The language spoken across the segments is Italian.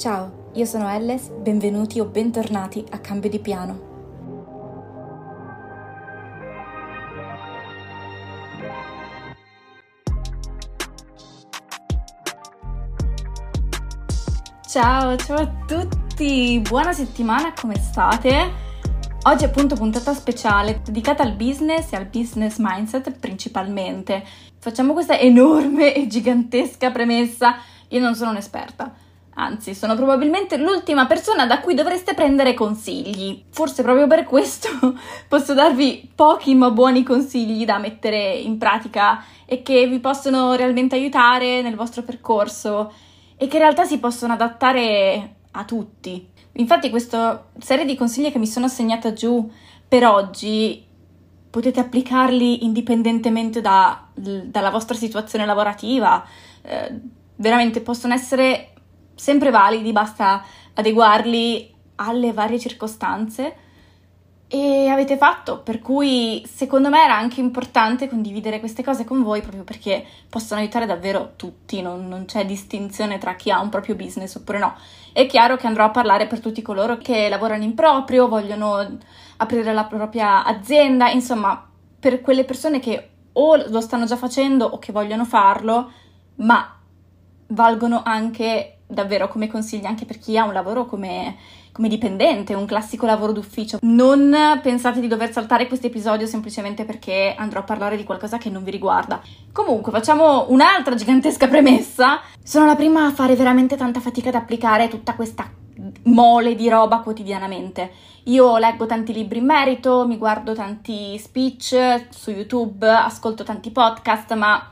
Ciao, io sono Elles, benvenuti o bentornati a Cambio di Piano. Ciao, ciao a tutti, buona settimana, come state? Oggi è appunto puntata speciale dedicata al business e al business mindset principalmente. Facciamo questa enorme e gigantesca premessa, io non sono un'esperta, anzi sono probabilmente l'ultima persona da cui dovreste prendere consigli. Forse proprio per questo posso darvi pochi ma buoni consigli da mettere in pratica e che vi possono realmente aiutare nel vostro percorso e che in realtà si possono adattare a tutti. Infatti questa serie di consigli che mi sono assegnata giù per oggi potete applicarli indipendentemente da, dalla vostra situazione lavorativa, eh, veramente possono essere sempre validi, basta adeguarli alle varie circostanze e avete fatto, per cui secondo me era anche importante condividere queste cose con voi proprio perché possono aiutare davvero tutti, non, non, c'è distinzione tra chi ha un proprio business oppure no. È chiaro che andrò a parlare per tutti coloro che lavorano in proprio, vogliono aprire la propria azienda, insomma, per quelle persone che o lo stanno già facendo o che vogliono farlo, ma valgono anche davvero come consigli anche per chi ha un lavoro come come dipendente, un classico lavoro d'ufficio. Non pensate di dover saltare questo episodio semplicemente perché andrò a parlare di qualcosa che non vi riguarda. Comunque, facciamo un'altra gigantesca premessa. Sono la prima a fare veramente tanta fatica ad applicare tutta questa mole di roba quotidianamente. Io leggo tanti libri in merito, mi guardo tanti speech su YouTube, ascolto tanti podcast, ma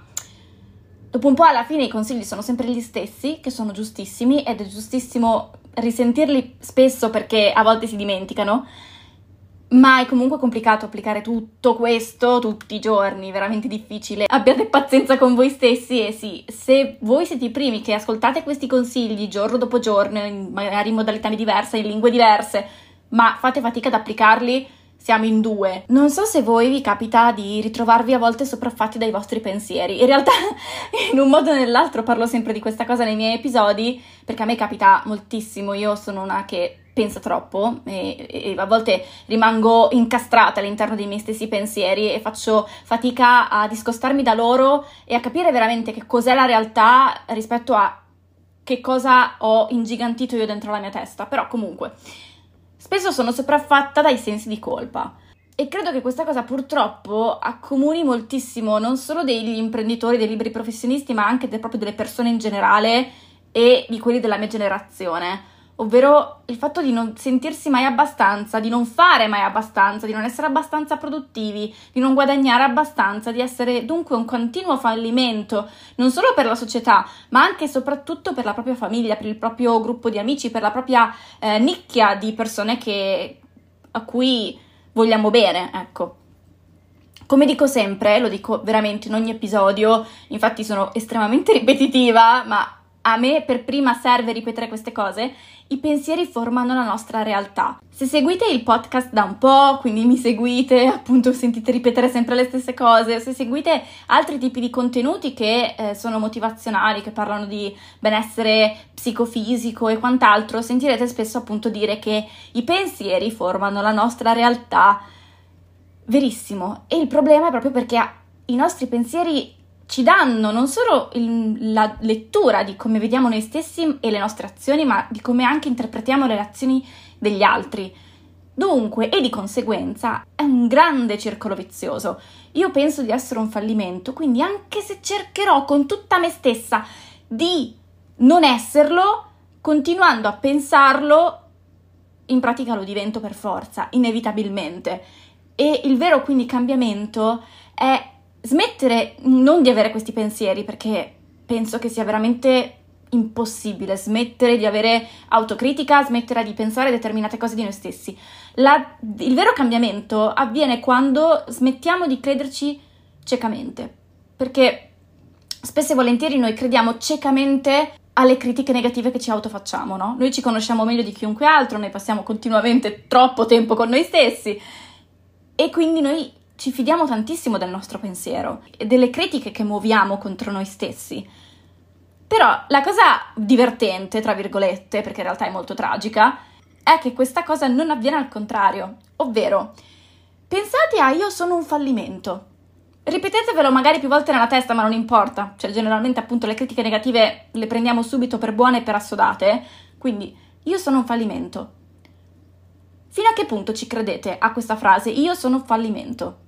dopo un po' alla fine i consigli sono sempre gli stessi, che sono giustissimi ed è giustissimo risentirli spesso perché a volte si dimenticano, ma è comunque complicato applicare tutto questo tutti i giorni, veramente difficile. Abbiate pazienza con voi stessi e sì, se voi siete i primi che ascoltate questi consigli giorno dopo giorno, magari in modalità diverse, in lingue diverse, ma fate fatica ad applicarli, siamo in due. Non so se voi vi capita di ritrovarvi a volte sopraffatti dai vostri pensieri. In realtà, in un modo o nell'altro, parlo sempre di questa cosa nei miei episodi, perché a me capita moltissimo. Io sono una che pensa troppo e, e, a volte rimango incastrata all'interno dei miei stessi pensieri e faccio fatica a discostarmi da loro e a capire veramente che cos'è la realtà rispetto a che cosa ho ingigantito io dentro la mia testa. Però comunque spesso sono sopraffatta dai sensi di colpa. E credo che questa cosa purtroppo accomuni moltissimo non solo degli imprenditori, dei liberi professionisti, ma anche de- proprio delle persone in generale e di quelli della mia generazione ovvero il fatto di non sentirsi mai abbastanza, di non fare mai abbastanza, di non essere abbastanza produttivi, di non guadagnare abbastanza, di essere dunque un continuo fallimento, non solo per la società, ma anche e soprattutto per la propria famiglia, per il proprio gruppo di amici, per la propria eh, nicchia di persone che, a cui vogliamo bene, ecco. Come dico sempre, lo dico veramente in ogni episodio, infatti sono estremamente ripetitiva, ma a me per prima serve ripetere queste cose, i pensieri formano la nostra realtà. Se seguite il podcast da un po', quindi mi seguite, appunto sentite ripetere sempre le stesse cose, se seguite altri tipi di contenuti che eh, sono motivazionali, che parlano di benessere psicofisico e quant'altro, sentirete spesso appunto dire che i pensieri formano la nostra realtà. Verissimo. E il problema è proprio perché i nostri pensieri ci danno non solo il, la lettura di come vediamo noi stessi e le nostre azioni, ma di come anche interpretiamo le azioni degli altri. Dunque, e di conseguenza, è un grande circolo vizioso. Io penso di essere un fallimento, quindi anche se cercherò con tutta me stessa di non esserlo, continuando a pensarlo, in pratica lo divento per forza, inevitabilmente. E il vero quindi cambiamento è smettere non di avere questi pensieri, perché penso che sia veramente impossibile smettere di avere autocritica, smettere di pensare determinate cose di noi stessi. La, il vero cambiamento avviene quando smettiamo di crederci ciecamente, perché spesso e volentieri noi crediamo ciecamente alle critiche negative che ci autofacciamo, no? Noi ci conosciamo meglio di chiunque altro, noi passiamo continuamente troppo tempo con noi stessi e quindi noi ci fidiamo tantissimo del nostro pensiero e delle critiche che muoviamo contro noi stessi. Però la cosa divertente, tra virgolette, perché in realtà è molto tragica, è che questa cosa non avviene al contrario, ovvero pensate a io sono un fallimento. Ripetetevelo magari più volte nella testa, ma non importa, cioè generalmente appunto le critiche negative le prendiamo subito per buone e per assodate, quindi io sono un fallimento. Fino a che punto ci credete a questa frase io sono un fallimento?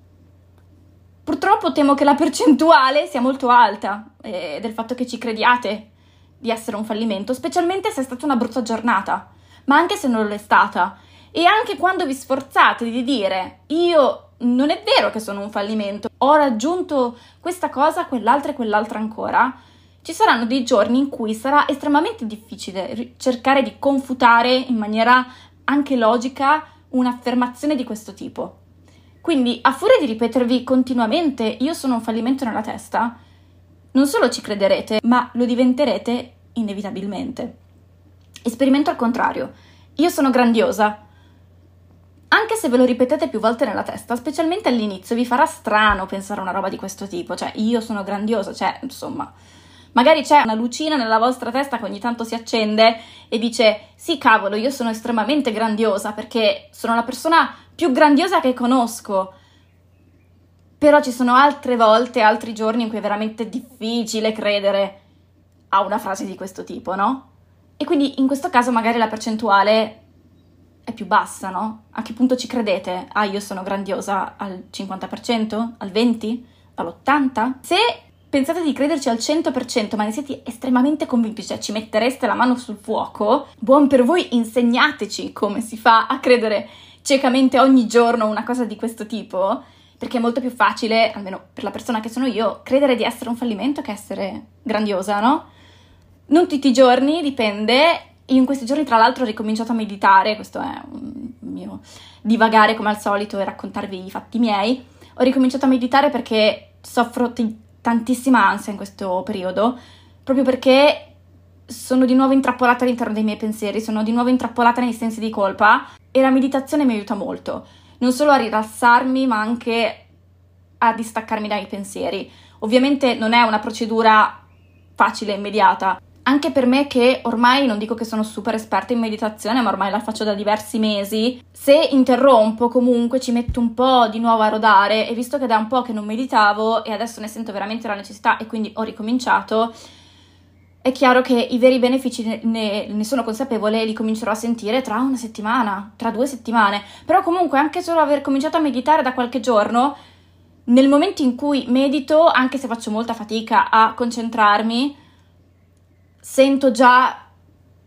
Purtroppo temo che la percentuale sia molto alta eh, del fatto che ci crediate di essere un fallimento, specialmente se è stata una brutta giornata, ma anche se non lo è stata. E anche quando vi sforzate di dire io non è vero che sono un fallimento, ho raggiunto questa cosa, quell'altra e quell'altra ancora, ci saranno dei giorni in cui sarà estremamente difficile cercare di confutare in maniera anche logica un'affermazione di questo tipo. Quindi, a furia di ripetervi continuamente io sono un fallimento nella testa, non solo ci crederete, ma lo diventerete inevitabilmente. Esperimento al contrario. Io sono grandiosa. Anche se ve lo ripetete più volte nella testa, specialmente all'inizio, vi farà strano pensare a una roba di questo tipo, cioè io sono grandiosa, cioè insomma, magari c'è una lucina nella vostra testa che ogni tanto si accende e dice sì cavolo, io sono estremamente grandiosa perché sono la persona più grandiosa che conosco. Però ci sono altre volte, altri giorni in cui è veramente difficile credere a una frase di questo tipo, no? E quindi in questo caso magari la percentuale è più bassa, no? A che punto ci credete? Ah, io sono grandiosa al 50%? Al 20%? All'80%? Se pensate di crederci al 100%, ma ne siete estremamente convinti, cioè ci mettereste la mano sul fuoco, buon per voi, insegnateci come si fa a credere ciecamente ogni giorno una cosa di questo tipo, perché è molto più facile, almeno per la persona che sono io, credere di essere un fallimento che essere grandiosa, no? Non tutti i giorni, dipende. In questi giorni, tra l'altro, ho ricominciato a meditare, questo è un mio divagare come al solito e raccontarvi i fatti miei. Ho ricominciato a meditare perché soffro t- tantissima ansia in questo periodo, proprio perché sono di nuovo intrappolata all'interno dei miei pensieri, sono di nuovo intrappolata nei sensi di colpa e la meditazione mi aiuta molto, non solo a rilassarmi, ma anche a distaccarmi dai pensieri. Ovviamente non è una procedura facile e immediata. Anche per me che ormai non dico che sono super esperta in meditazione, ma ormai la faccio da diversi mesi, se interrompo comunque ci metto un po' di nuovo a rodare e visto che da un po' che non meditavo e adesso ne sento veramente la necessità e quindi ho ricominciato, è chiaro che i veri benefici ne, ne, sono consapevole e li comincerò a sentire tra una settimana, tra due settimane. Però comunque anche solo aver cominciato a meditare da qualche giorno, nel momento in cui medito, anche se faccio molta fatica a concentrarmi, sento già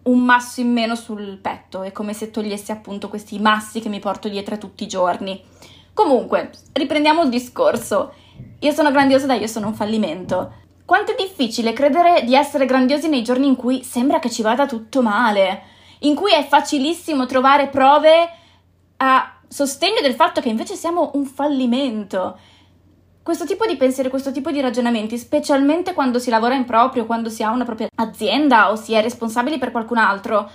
un masso in meno sul petto. È come se togliessi appunto questi massi che mi porto dietro tutti i giorni. Comunque, riprendiamo il discorso. Io sono grandiosa da io sono un fallimento. Quanto è difficile credere di essere grandiosi nei giorni in cui sembra che ci vada tutto male, in cui è facilissimo trovare prove a sostegno del fatto che invece siamo un fallimento. questo tipo di pensieri, questo tipo di ragionamenti, specialmente quando si lavora in proprio, quando si ha una propria azienda o si è responsabili per qualcun altro,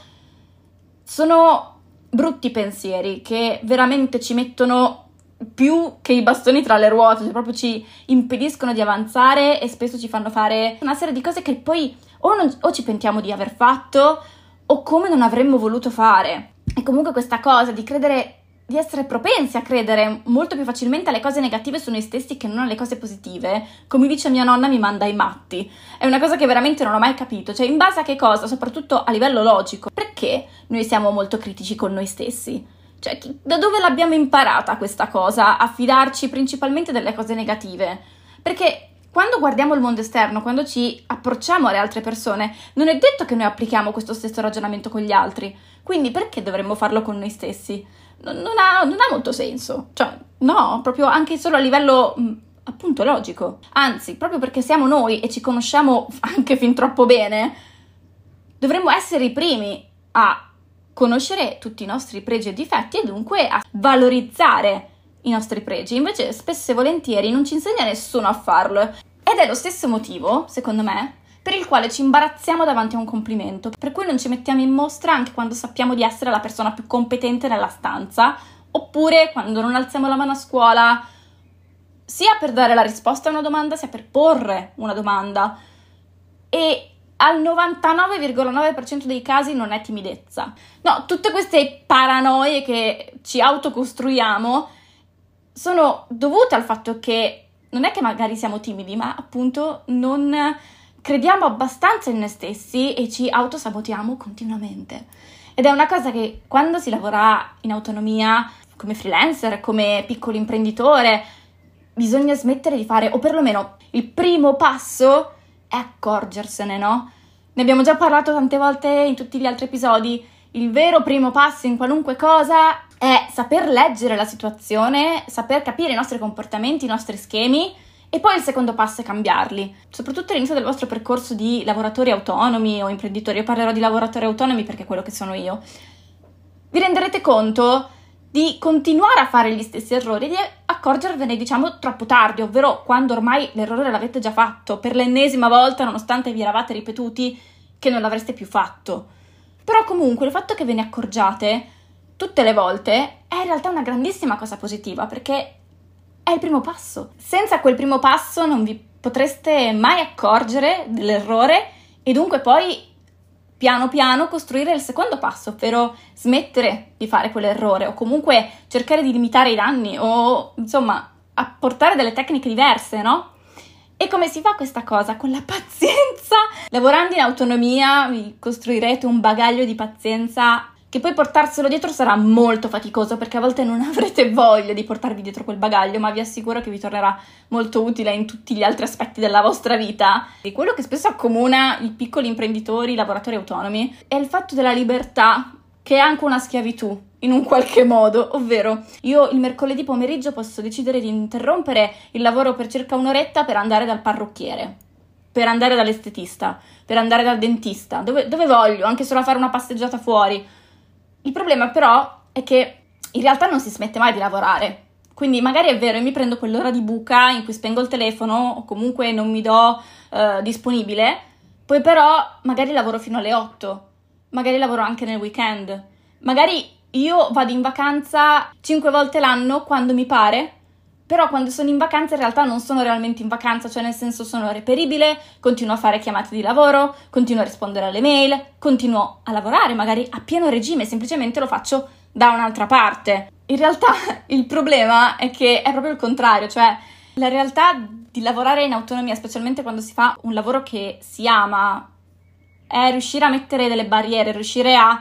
sono brutti pensieri che veramente ci mettono più che i bastoni tra le ruote, cioè proprio ci impediscono di avanzare e spesso ci fanno fare una serie di cose che poi o, non, o ci pentiamo di aver fatto o come non avremmo voluto fare. E comunque questa cosa di credere di essere propensi a credere molto più facilmente alle cose negative su noi stessi che non alle cose positive, come dice mia nonna, mi manda i matti. È una cosa che veramente non ho mai capito, cioè in base a che cosa, soprattutto a livello logico, perché noi siamo molto critici con noi stessi? Cioè, da dove l'abbiamo imparata questa cosa? A fidarci principalmente delle cose negative? Perché quando guardiamo il mondo esterno, quando ci approcciamo alle altre persone, non è detto che noi applichiamo questo stesso ragionamento con gli altri. Quindi perché dovremmo farlo con noi stessi? non, ha, non ha molto senso. Cioè, no, proprio anche solo a livello mm, appunto logico. Anzi, proprio perché siamo noi e ci conosciamo anche fin troppo bene, dovremmo essere i primi a conoscere tutti i nostri pregi e difetti e dunque a valorizzare i nostri pregi. Invece, spesso e volentieri non ci insegna nessuno a farlo. Ed è lo stesso motivo, secondo me, per il quale ci imbarazziamo davanti a un complimento, per cui non ci mettiamo in mostra anche quando sappiamo di essere la persona più competente nella stanza, oppure quando non alziamo la mano a scuola, sia per dare la risposta a una domanda, sia per porre una domanda. E al 99,9% dei casi non è timidezza. No, tutte queste paranoie che ci autocostruiamo sono dovute al fatto che non è che magari siamo timidi, ma appunto non crediamo abbastanza in noi stessi e ci autosabotiamo continuamente. Ed è una cosa che quando si lavora in autonomia, come freelancer, come piccolo imprenditore, bisogna smettere di fare, o perlomeno il primo passo è accorgersene, no? Ne abbiamo già parlato tante volte in tutti gli altri episodi. Il vero primo passo in qualunque cosa è saper leggere la situazione, saper capire i nostri comportamenti, i nostri schemi e poi il secondo passo è cambiarli, soprattutto all'inizio del vostro percorso di lavoratori autonomi o imprenditori. Io parlerò di lavoratori autonomi perché è quello che sono io. Vi renderete conto di continuare a fare gli stessi errori e di accorgervene, diciamo, troppo tardi, ovvero quando ormai l'errore l'avete già fatto per l'ennesima volta, nonostante vi eravate ripetuti che non l'avreste più fatto. Però comunque il fatto che ve ne accorgiate tutte le volte è in realtà una grandissima cosa positiva perché è il primo passo. Senza quel primo passo non vi potreste mai accorgere dell'errore e dunque poi piano piano costruire il secondo passo, ovvero smettere di fare quell'errore o comunque cercare di limitare i danni o insomma apportare delle tecniche diverse, no? E come si fa questa cosa? Con la pazienza! Lavorando in autonomia vi costruirete un bagaglio di pazienza che poi portarselo dietro sarà molto faticoso perché a volte non avrete voglia di portarvi dietro quel bagaglio, ma vi assicuro che vi tornerà molto utile in tutti gli altri aspetti della vostra vita. E quello che spesso accomuna i piccoli imprenditori, i lavoratori autonomi, è il fatto della libertà, che è anche una schiavitù in un qualche modo, ovvero io il mercoledì pomeriggio posso decidere di interrompere il lavoro per circa un'oretta per andare dal parrucchiere, per andare dall'estetista, per andare dal dentista, dove, dove voglio, anche solo a fare una passeggiata fuori il problema però è che in realtà non si smette mai di lavorare. Quindi magari è vero, io mi prendo quell'ora di buca in cui spengo il telefono o comunque non mi do uh, disponibile, poi però magari lavoro fino alle 8, magari lavoro anche nel weekend, magari io vado in vacanza 5 volte l'anno quando mi pare però quando sono in vacanza in realtà non sono realmente in vacanza, cioè nel senso sono reperibile, continuo a fare chiamate di lavoro, continuo a rispondere alle mail, continuo a lavorare magari a pieno regime, semplicemente lo faccio da un'altra parte. In realtà il problema è che è proprio il contrario, cioè la realtà di lavorare in autonomia, specialmente quando si fa un lavoro che si ama, è riuscire a mettere delle barriere, riuscire a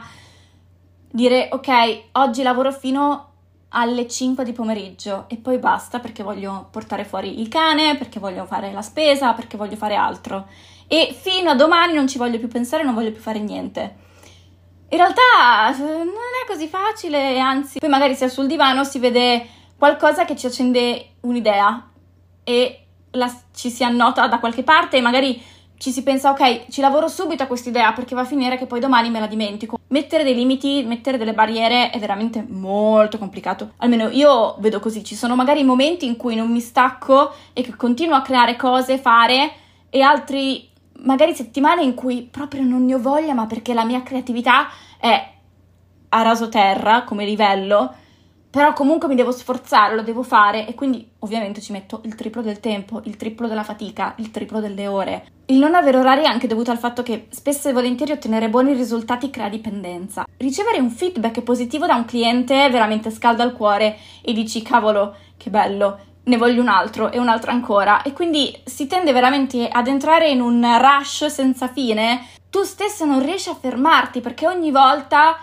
dire ok, oggi lavoro fino alle 5 di pomeriggio e poi basta perché voglio portare fuori il cane, perché voglio fare la spesa, perché voglio fare altro. E fino a domani non ci voglio più pensare, non voglio più fare niente. In realtà non è così facile, anzi, poi magari si è sul divano, si vede qualcosa che ci accende un'idea e la, ci si annota da qualche parte e magari ci si pensa, ok, ci lavoro subito a questa idea perché va a finire che poi domani me la dimentico. Mettere dei limiti, mettere delle barriere è veramente molto complicato. Almeno io vedo così, ci sono magari momenti in cui non mi stacco e che continuo a creare cose, fare, e altri magari settimane in cui proprio non ne ho voglia, ma perché la mia creatività è a raso terra come livello però comunque mi devo sforzare, lo devo fare e quindi ovviamente ci metto il triplo del tempo, il triplo della fatica, il triplo delle ore. Il non avere orari è anche dovuto al fatto che spesso e volentieri ottenere buoni risultati crea dipendenza. Ricevere un feedback positivo da un cliente veramente scalda il cuore e dici cavolo, che bello, ne voglio un altro e un altro ancora e quindi si tende veramente ad entrare in un rush senza fine. Tu stesso non riesci a fermarti perché ogni volta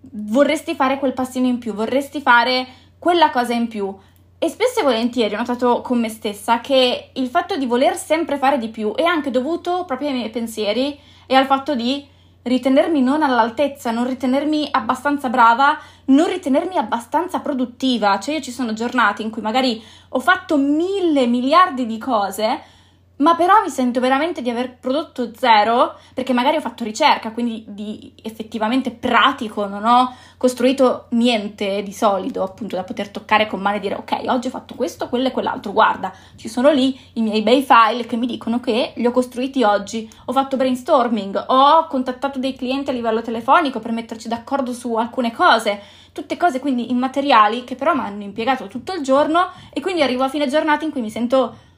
vorresti fare quel passino in più, vorresti fare quella cosa in più. E spesso e volentieri ho notato con me stessa che il fatto di voler sempre fare di più è anche dovuto proprio ai miei pensieri e al fatto di ritenermi non all'altezza, non ritenermi abbastanza brava, non ritenermi abbastanza produttiva. Cioè io ci sono giornate in cui magari ho fatto mille miliardi di cose, ma però mi sento veramente di aver prodotto zero perché magari ho fatto ricerca, quindi di effettivamente pratico, non ho costruito niente di solido, appunto da poter toccare con mano e dire ok, oggi ho fatto questo, quello e quell'altro, guarda, ci sono lì i miei bei file che mi dicono che li ho costruiti oggi, ho fatto brainstorming, ho contattato dei clienti a livello telefonico per metterci d'accordo su alcune cose, tutte cose quindi immateriali che però mi hanno impiegato tutto il giorno e quindi arrivo a fine giornata in cui mi sento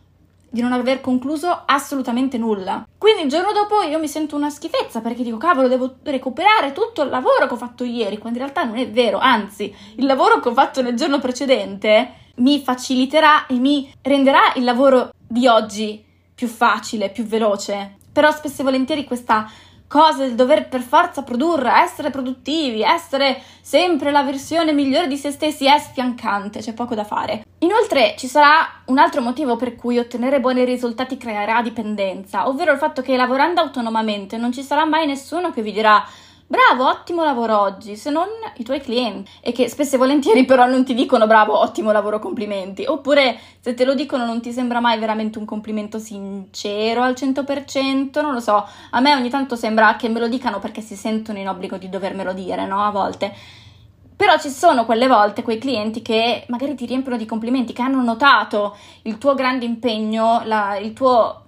di non aver concluso assolutamente nulla. Quindi il giorno dopo io mi sento una schifezza perché dico cavolo devo recuperare tutto il lavoro che ho fatto ieri, quando in realtà non è vero, anzi il lavoro che ho fatto nel giorno precedente mi faciliterà e mi renderà il lavoro di oggi più facile, più veloce. Però spesso e volentieri questa cosa del dover per forza produrre, essere produttivi, essere sempre la versione migliore di se stessi è sfiancante, c'è poco da fare. Inoltre ci sarà un altro motivo per cui ottenere buoni risultati creerà dipendenza, ovvero il fatto che lavorando autonomamente non ci sarà mai nessuno che vi dirà bravo, ottimo lavoro oggi, se non i tuoi clienti e che spesso e volentieri però non ti dicono bravo, ottimo lavoro, complimenti, oppure se te lo dicono non ti sembra mai veramente un complimento sincero al 100%, non lo so, a me ogni tanto sembra che me lo dicano perché si sentono in obbligo di dovermelo dire, no? A volte. Però ci sono quelle volte quei clienti che magari ti riempiono di complimenti, che hanno notato il tuo grande impegno, la, il tuo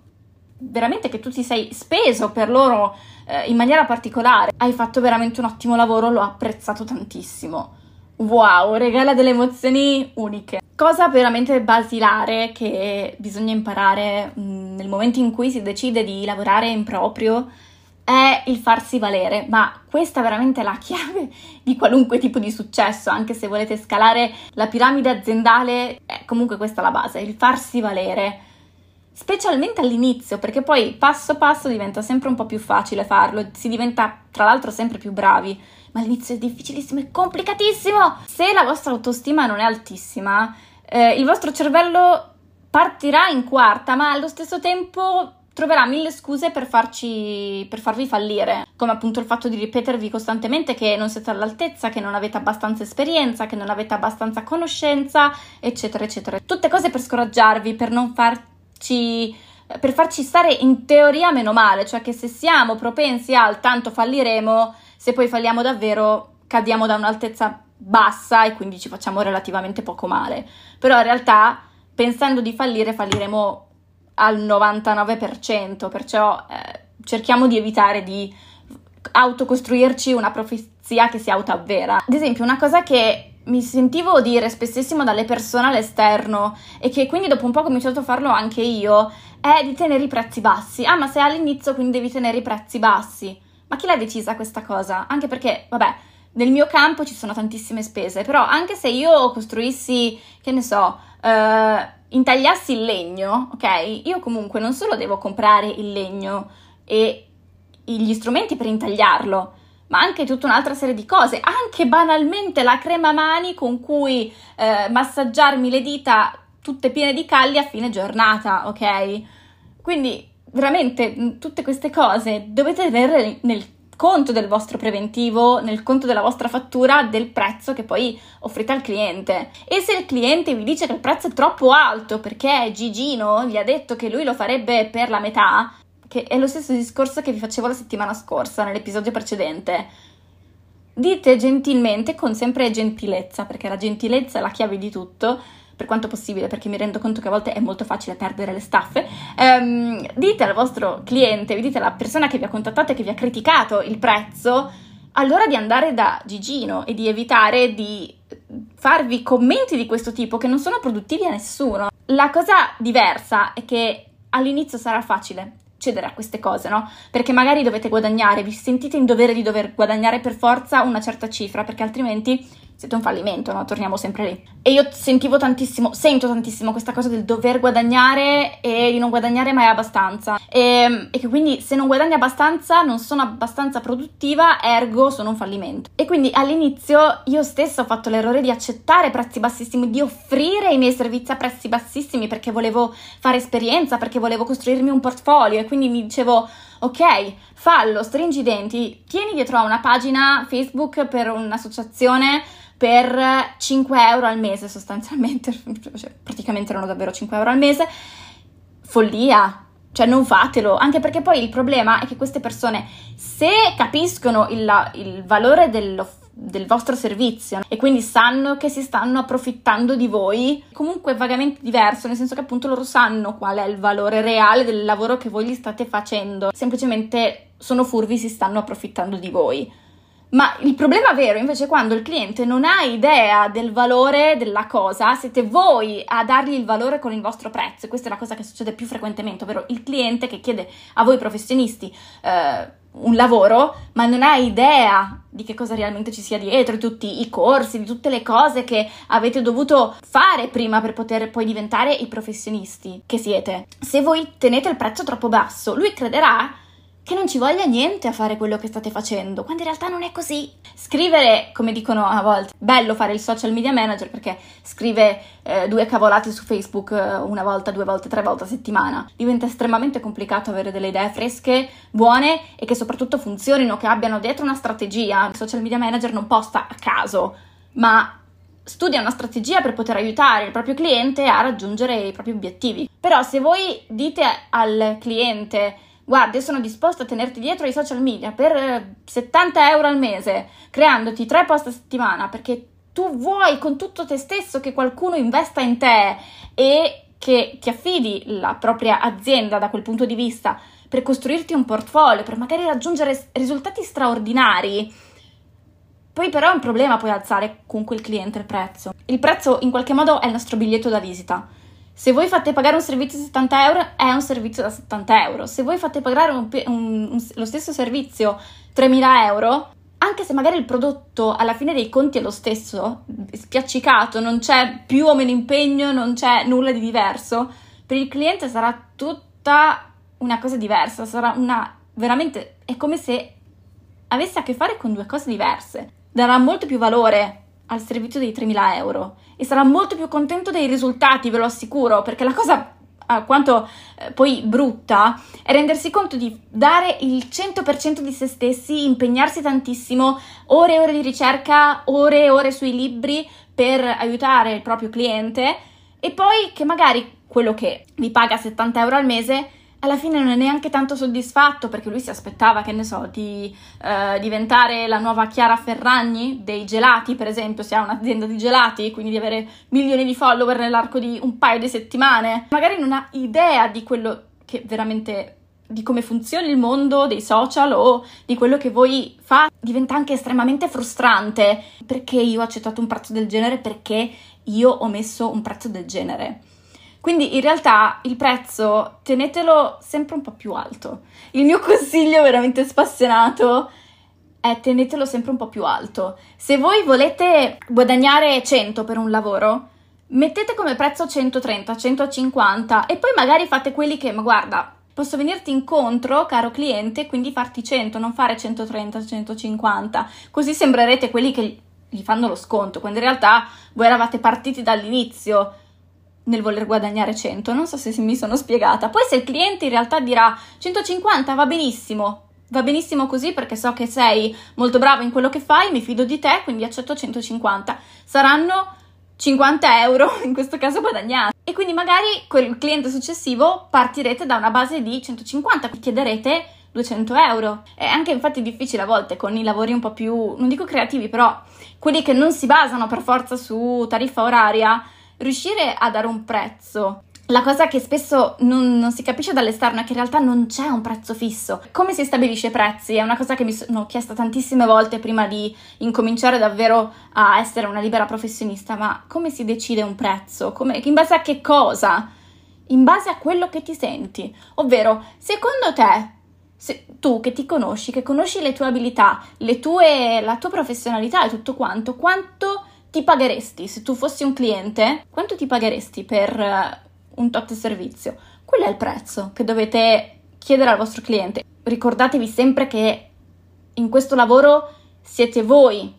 veramente che tu ti sei speso per loro eh, in maniera particolare. Hai fatto veramente un ottimo lavoro, l'ho apprezzato tantissimo. Wow, regala delle emozioni uniche. Cosa veramente basilare che bisogna imparare mm, nel momento in cui si decide di lavorare in proprio è il farsi valere, ma questa è veramente la chiave di qualunque tipo di successo, anche se volete scalare la piramide aziendale, è comunque questa la base, il farsi valere specialmente all'inizio, perché poi passo passo diventa sempre un po' più facile farlo, si diventa tra l'altro sempre più bravi, ma all'inizio è difficilissimo e complicatissimo. Se la vostra autostima non è altissima, eh, il vostro cervello partirà in quarta, ma allo stesso tempo troverà mille scuse per, farci, per farvi fallire, come appunto il fatto di ripetervi costantemente che non siete all'altezza, che non avete abbastanza esperienza, che non avete abbastanza conoscenza, eccetera, eccetera. Tutte cose per scoraggiarvi, per non farci farci, per farci stare in teoria meno male, cioè che se siamo propensi al tanto falliremo, se poi falliamo davvero cadiamo da un'altezza bassa e quindi ci facciamo relativamente poco male. Però in realtà pensando di fallire falliremo al 99%, perciò eh, cerchiamo di evitare di autocostruirci una profezia che si autoavvera. Ad esempio, una cosa che mi sentivo dire spessissimo dalle persone all'esterno e che quindi dopo un po' ho cominciato a farlo anche io, è di tenere i prezzi bassi. Ah, ma sei all'inizio quindi devi tenere i prezzi bassi. Ma chi l'ha decisa questa cosa? Anche perché, vabbè, nel mio campo ci sono tantissime spese, però anche se io costruissi, che ne so, eh, intagliassi il legno, ok? Io comunque non solo devo comprare il legno e gli strumenti per intagliarlo, ma anche tutta un'altra serie di cose, anche banalmente la crema mani con cui eh, massaggiarmi le dita tutte piene di calli a fine giornata, ok? Quindi veramente tutte queste cose dovete tenere nel conto del vostro preventivo, nel conto della vostra fattura, del prezzo che poi offrite al cliente. E se il cliente vi dice che il prezzo è troppo alto perché Gigino vi ha detto che lui lo farebbe per la metà, che è lo stesso discorso che vi facevo la settimana scorsa nell'episodio precedente. Dite gentilmente, con sempre gentilezza, perché la gentilezza è la chiave di tutto, per quanto possibile, perché mi rendo conto che a volte è molto facile perdere le staffe. Um, dite al vostro cliente, dite alla persona che vi ha contattato e che vi ha criticato il prezzo, allora di andare da Gigino e di evitare di farvi commenti di questo tipo che non sono produttivi a nessuno. La cosa diversa è che all'inizio sarà facile cedere a queste cose, no? Perché magari dovete guadagnare, vi sentite in dovere di dover guadagnare per forza una certa cifra, perché altrimenti siete un fallimento, no? Torniamo sempre lì. E io sentivo tantissimo, sento tantissimo questa cosa del dover guadagnare e di non guadagnare mai abbastanza. E, e, che quindi se non guadagno abbastanza non sono abbastanza produttiva, ergo sono un fallimento. E quindi all'inizio io stessa ho fatto l'errore di accettare prezzi bassissimi, di offrire i miei servizi a prezzi bassissimi perché volevo fare esperienza, perché volevo costruirmi un portfolio e quindi mi dicevo ok, fallo, stringi i denti, tieni dietro a una pagina Facebook per un'associazione per 5 euro al mese sostanzialmente, cioè, praticamente erano davvero 5 euro al mese, follia, cioè non fatelo, anche perché poi il problema è che queste persone, se capiscono il, il valore dello, del vostro servizio e quindi sanno che si stanno approfittando di voi, comunque è vagamente diverso, nel senso che appunto loro sanno qual è il valore reale del lavoro che voi gli state facendo, semplicemente sono furbi, si stanno approfittando di voi. Ma il problema vero invece è quando il cliente non ha idea del valore della cosa, siete voi a dargli il valore con il vostro prezzo. Questa è la cosa che succede più frequentemente, ovvero il cliente che chiede a voi professionisti eh, un lavoro, ma non ha idea di che cosa realmente ci sia dietro, di tutti i corsi, di tutte le cose che avete dovuto fare prima per poter poi diventare i professionisti che siete. Se voi tenete il prezzo troppo basso, lui crederà che non ci voglia niente a fare quello che state facendo, quando in realtà non è così. Scrivere, come dicono a volte, bello fare il social media manager perché scrive eh, due cavolate su Facebook eh, una volta, due volte, tre volte a settimana. Diventa estremamente complicato avere delle idee fresche, buone e che soprattutto funzionino, che abbiano dietro una strategia. Il social media manager non posta a caso, ma studia una strategia per poter aiutare il proprio cliente a raggiungere i propri obiettivi. Però se voi dite al cliente guarda, io sono disposto a tenerti dietro ai social media per 70 eh, euro al mese, creandoti tre post a settimana, perché tu vuoi con tutto te stesso che qualcuno investa in te e che ti affidi la propria azienda da quel punto di vista per costruirti un portfolio, per magari raggiungere risultati straordinari. Poi però è un problema poi alzare con quel cliente il prezzo. Il prezzo in qualche modo è il nostro biglietto da visita. Se voi fate pagare un servizio da 70 euro, è un servizio da 70 euro. Se voi fate pagare un, un, un, lo stesso servizio 3.000 euro, anche se magari il prodotto alla fine dei conti è lo stesso, spiaccicato, non c'è più o meno impegno, non c'è nulla di diverso, per il cliente sarà tutta una cosa diversa, sarà una veramente è come se avesse a che fare con due cose diverse. Darà molto più valore al servizio dei 3.000 euro. E sarà molto più contento dei risultati, ve lo assicuro, perché la cosa quanto eh, poi brutta è rendersi conto di dare il 100% di se stessi, impegnarsi tantissimo, ore e ore di ricerca, ore e ore sui libri per aiutare il proprio cliente e poi che magari quello che vi paga 70 euro al mese alla fine non è neanche tanto soddisfatto perché lui si aspettava, che ne so, di eh, diventare la nuova Chiara Ferragni dei gelati, per esempio, se ha un'azienda di gelati, quindi di avere milioni di follower nell'arco di un paio di settimane. Magari non ha idea di quello che veramente di come funziona il mondo dei social o di quello che voi fa. Diventa anche estremamente frustrante. Perché io ho accettato un prezzo del genere? Perché io ho messo un prezzo del genere quindi in realtà il prezzo tenetelo sempre un po' più alto. Il mio consiglio veramente spassionato è tenetelo sempre un po' più alto. Se voi volete guadagnare 100 per un lavoro, mettete come prezzo 130, 150 e poi magari fate quelli che, ma guarda, posso venirti incontro, caro cliente, quindi farti 100, non fare 130, 150. Così sembrerete quelli che gli fanno lo sconto, quando in realtà voi eravate partiti dall'inizio nel voler guadagnare 100, non so se mi sono spiegata. Poi se il cliente in realtà dirà 150 va benissimo, va benissimo così perché so che sei molto bravo in quello che fai, mi fido di te, quindi accetto 150. Saranno 50 euro in questo caso guadagnati e quindi magari quel cliente successivo partirete da una base di 150 chiederete 200 euro è anche infatti difficile a volte con i lavori un po' più non dico creativi però quelli che non si basano per forza su tariffa oraria riuscire a dare un prezzo la cosa che spesso non, non, si capisce dall'esterno è che in realtà non c'è un prezzo fisso. Come si stabilisce i prezzi? È una cosa che mi sono chiesta tantissime volte prima di incominciare davvero a essere una libera professionista, ma come si decide un prezzo? Come, in base a che cosa? In base a quello che ti senti. Ovvero, secondo te, se, tu che ti conosci, che conosci le tue abilità, le tue, la tua professionalità e tutto quanto, quanto ti pagheresti se tu fossi un cliente? Quanto ti pagheresti per un tot servizio. Quello è il prezzo che dovete chiedere al vostro cliente. Ricordatevi sempre che in questo lavoro siete voi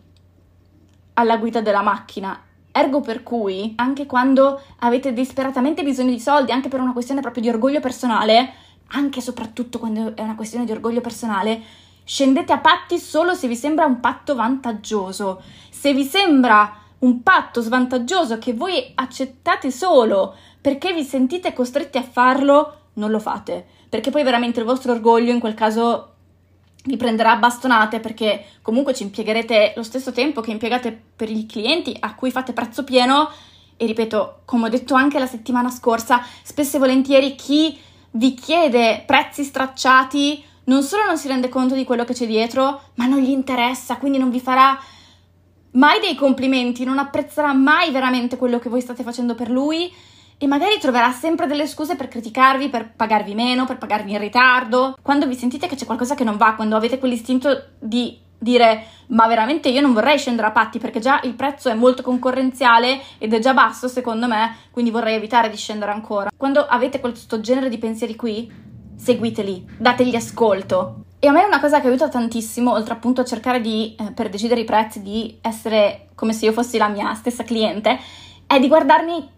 alla guida della macchina. Ergo per cui, anche quando avete disperatamente bisogno di soldi, anche per una questione proprio di orgoglio personale, anche e soprattutto quando è una questione di orgoglio personale, scendete a patti solo se vi sembra un patto vantaggioso. Se vi sembra un patto svantaggioso che voi accettate solo perché vi sentite costretti a farlo, non lo fate, perché poi veramente il vostro orgoglio in quel caso vi prenderà a bastonate perché comunque ci impiegherete lo stesso tempo che impiegate per i clienti a cui fate prezzo pieno. E ripeto, come ho detto anche la settimana scorsa, spesso e volentieri chi vi chiede prezzi stracciati non solo non si rende conto di quello che c'è dietro, ma non gli interessa, quindi non vi farà mai dei complimenti, non apprezzerà mai veramente quello che voi state facendo per lui e magari troverà sempre delle scuse per criticarvi, per pagarvi meno, per pagarvi in ritardo. Quando vi sentite che c'è qualcosa che non va, quando avete quell'istinto di dire ma veramente io non vorrei scendere a patti perché già il prezzo è molto concorrenziale ed è già basso secondo me, quindi vorrei evitare di scendere ancora. Quando avete questo genere di pensieri qui, seguiteli, dategli ascolto. E a me è una cosa che aiuta tantissimo, oltre appunto a cercare di, eh, per decidere i prezzi, di essere come se io fossi la mia stessa cliente, è di guardarmi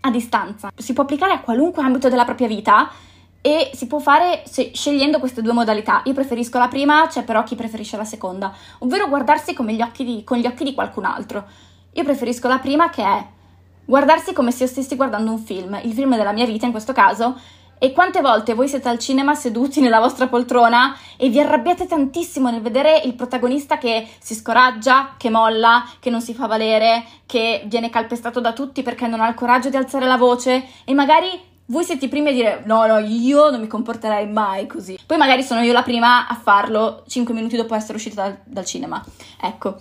a distanza. Si può applicare a qualunque ambito della propria vita e si può fare se, scegliendo queste due modalità. Io preferisco la prima, c'è però chi preferisce la seconda, ovvero guardarsi gli di, con gli occhi di qualcun altro. Io preferisco la prima che è guardarsi come se io stessi guardando un film, il film della mia vita in questo caso, e quante volte voi siete al cinema seduti nella vostra poltrona e vi arrabbiate tantissimo nel vedere il protagonista che si scoraggia, che molla, che non si fa valere, che viene calpestato da tutti perché non ha il coraggio di alzare la voce e magari voi siete i primi a dire no, no, io non mi comporterei mai così. Poi magari sono io la prima a farlo 5 minuti dopo essere uscita dal, dal cinema. Ecco,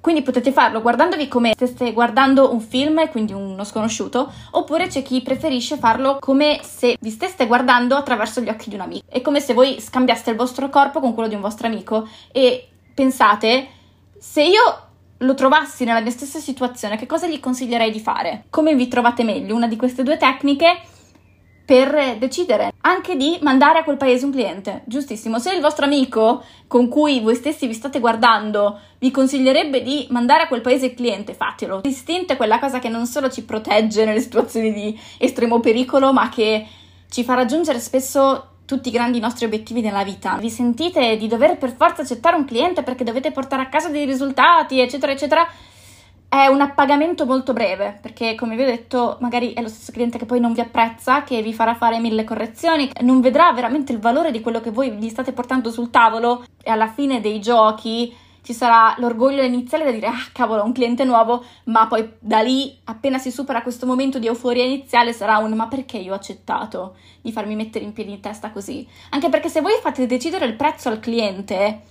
quindi potete farlo guardandovi come steste guardando un film, quindi uno sconosciuto, oppure c'è chi preferisce farlo come se vi steste guardando attraverso gli occhi di un amico. È come se voi scambiaste il vostro corpo con quello di un vostro amico e pensate, se io lo trovassi nella mia stessa situazione, che cosa gli consiglierei di fare? Come vi trovate meglio? Una di queste due tecniche per decidere anche di mandare a quel paese un cliente. Giustissimo. Se il vostro amico con cui voi stessi vi state guardando vi consiglierebbe di mandare a quel paese il cliente, fatelo. L'istinto è quella cosa che non solo ci protegge nelle situazioni di estremo pericolo, ma che ci fa raggiungere spesso tutti i grandi nostri obiettivi nella vita. Vi sentite di dover per forza accettare un cliente perché dovete portare a casa dei risultati, eccetera, eccetera è un appagamento molto breve, perché come vi ho detto, magari è lo stesso cliente che poi non vi apprezza, che vi farà fare mille correzioni, non vedrà veramente il valore di quello che voi gli state portando sul tavolo e alla fine dei giochi ci sarà l'orgoglio iniziale da dire ah cavolo, un cliente nuovo, ma poi da lì, appena si supera questo momento di euforia iniziale, sarà un ma perché io ho accettato di farmi mettere in piedi in testa così? Anche perché se voi fate decidere il prezzo al cliente,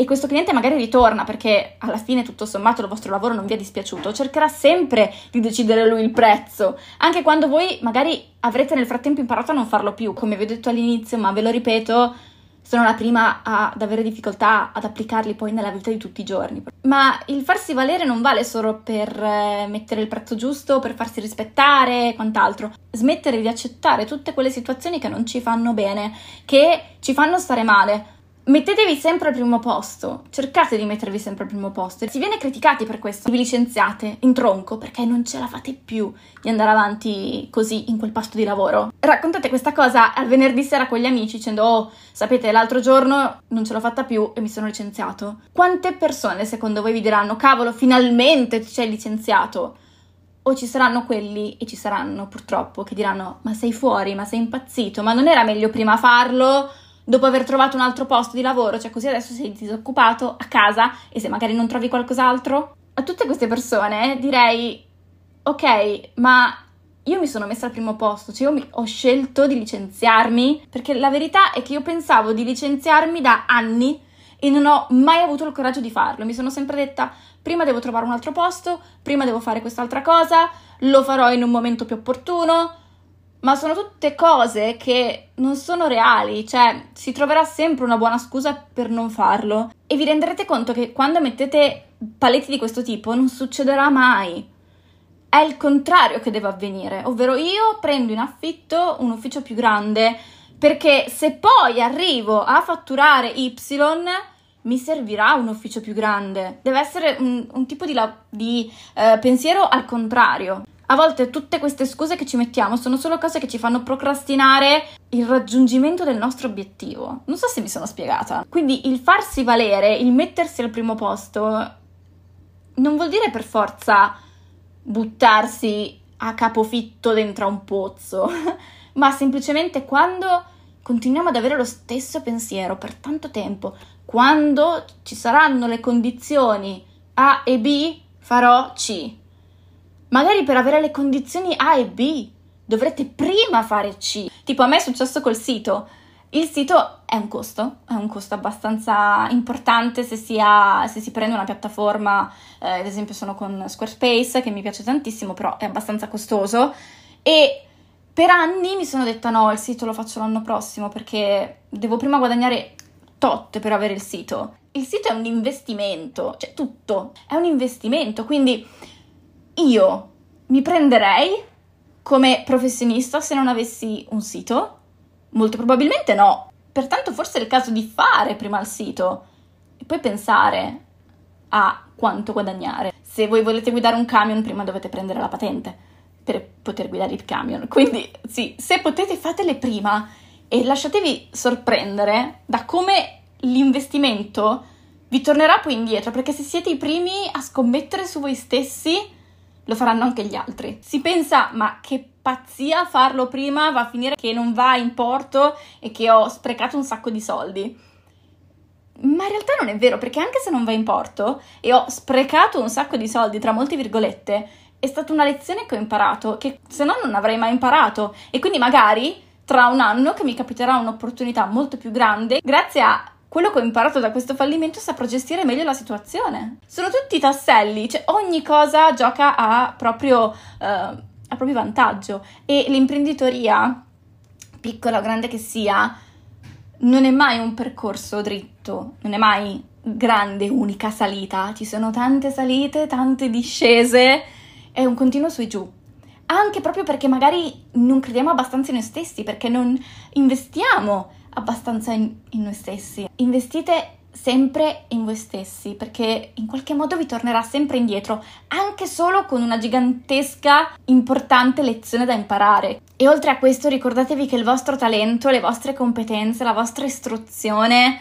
e questo cliente magari ritorna perché alla fine tutto sommato il vostro lavoro non vi è dispiaciuto, cercherà sempre di decidere lui il prezzo, anche quando voi magari avrete nel frattempo imparato a non farlo più, come vi ho detto all'inizio, ma ve lo ripeto, sono la prima ad avere difficoltà ad applicarli poi nella vita di tutti i giorni. Ma il farsi valere non vale solo per eh, mettere il prezzo giusto, per farsi rispettare e quant'altro. Smettere di accettare tutte quelle situazioni che non ci fanno bene, che ci fanno stare male Mettetevi sempre al primo posto, cercate di mettervi sempre al primo posto. Si viene criticati per questo, vi licenziate in tronco perché non ce la fate più di andare avanti così in quel posto di lavoro. Raccontate questa cosa al venerdì sera con gli amici dicendo "Oh, sapete, l'altro giorno non ce l'ho fatta più e mi sono licenziato". Quante persone secondo voi vi diranno "Cavolo, finalmente ti sei licenziato"? O ci saranno quelli, e ci saranno purtroppo, che diranno: Ma sei fuori, ma sei impazzito, ma non era meglio prima farlo? Dopo aver trovato un altro posto di lavoro, cioè così adesso sei disoccupato a casa e se magari non trovi qualcos'altro? A tutte queste persone direi, ok, ma io mi sono messa al primo posto, cioè io mi, ho scelto di licenziarmi perché la verità è che io pensavo di licenziarmi da anni e non ho mai avuto il coraggio di farlo. Mi sono sempre detta prima devo trovare un altro posto, prima devo fare quest'altra cosa, lo farò in un momento più opportuno ma sono tutte cose che non sono reali, cioè si troverà sempre una buona scusa per non farlo e vi renderete conto che quando mettete paletti di questo tipo non succederà mai. È il contrario che deve avvenire, ovvero io prendo in affitto un ufficio più grande perché se poi arrivo a fatturare Y mi servirà un ufficio più grande. Deve essere un, un tipo di, la, di eh, pensiero al contrario. A volte tutte queste scuse che ci mettiamo sono solo cose che ci fanno procrastinare il raggiungimento del nostro obiettivo. Non so se mi sono spiegata. Quindi il farsi valere, il mettersi al primo posto, non vuol dire per forza buttarsi a capofitto dentro a un pozzo, ma semplicemente quando continuiamo ad avere lo stesso pensiero per tanto tempo, quando ci saranno le condizioni A e B, farò C Magari per avere le condizioni A e B dovrete prima fare C. Tipo a me è successo col sito. Il sito è un costo, è un costo abbastanza importante se si, ha, se si prende una piattaforma, eh, ad esempio sono con Squarespace che mi piace tantissimo, però è abbastanza costoso e per anni mi sono detta no, il sito lo faccio l'anno prossimo perché devo prima guadagnare tot per avere il sito. Il sito è un investimento, cioè tutto è un investimento, quindi io mi prenderei come professionista se non avessi un sito? Molto probabilmente no. Pertanto forse è il caso di fare prima il sito e poi pensare a quanto guadagnare. Se voi volete guidare un camion, prima dovete prendere la patente per poter guidare il camion. Quindi sì, se potete fatele prima e lasciatevi sorprendere da come l'investimento vi tornerà poi indietro, perché se siete i primi a scommettere su voi stessi, lo faranno anche gli altri. Si pensa, ma che pazzia farlo prima, va a finire che non va in porto e che ho sprecato un sacco di soldi. Ma in realtà non è vero, perché anche se non va in porto e ho sprecato un sacco di soldi, tra molte virgolette, è stata una lezione che ho imparato, che se no non avrei mai imparato. E quindi magari tra un anno che mi capiterà un'opportunità molto più grande, grazie a quello che ho imparato da questo fallimento saprò gestire meglio la situazione. Sono tutti tasselli, cioè ogni cosa gioca a proprio, uh, a proprio vantaggio e l'imprenditoria, piccola o grande che sia, non è mai un percorso dritto, non è mai grande, unica salita, ci sono tante salite, tante discese, è un continuo su e giù. Anche proprio perché magari non crediamo abbastanza in noi stessi, perché non investiamo abbastanza in, in noi stessi. Investite sempre in voi stessi perché in qualche modo vi tornerà sempre indietro, anche solo con una gigantesca, importante lezione da imparare. E oltre a questo ricordatevi che il vostro talento, le vostre competenze, la vostra istruzione,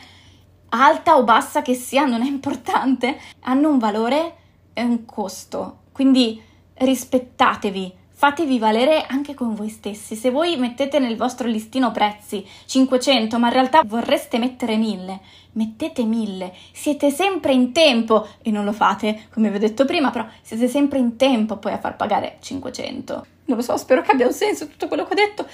alta o bassa che sia, non è importante, hanno un valore e un costo. Quindi rispettatevi, fatevi valere anche con voi stessi. Se voi mettete nel vostro listino prezzi 500, ma in realtà vorreste mettere 1000, mettete 1000. Siete sempre in tempo e non lo fate, come vi ho detto prima, però siete sempre in tempo poi a far pagare 500. Non lo so, spero che abbia un senso tutto quello che ho detto.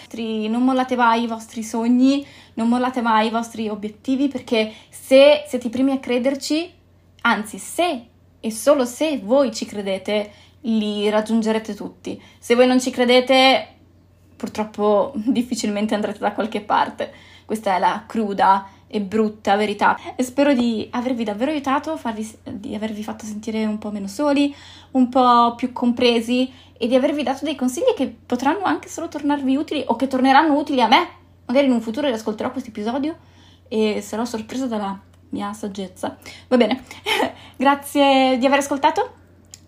Non mollate mai i vostri sogni, non mollate mai i vostri obiettivi perché se siete i primi a crederci, anzi se e solo se voi ci credete, li raggiungerete tutti. Se voi non ci credete, purtroppo difficilmente andrete da qualche parte. Questa è la cruda e brutta verità. E spero di avervi davvero aiutato, farvi, di avervi fatto sentire un po' meno soli, un po' più compresi e di avervi dato dei consigli che potranno anche solo tornarvi utili o che torneranno utili a me. Magari in un futuro riascolterò questo episodio e sarò sorpresa dalla mia saggezza. Va bene, grazie di aver ascoltato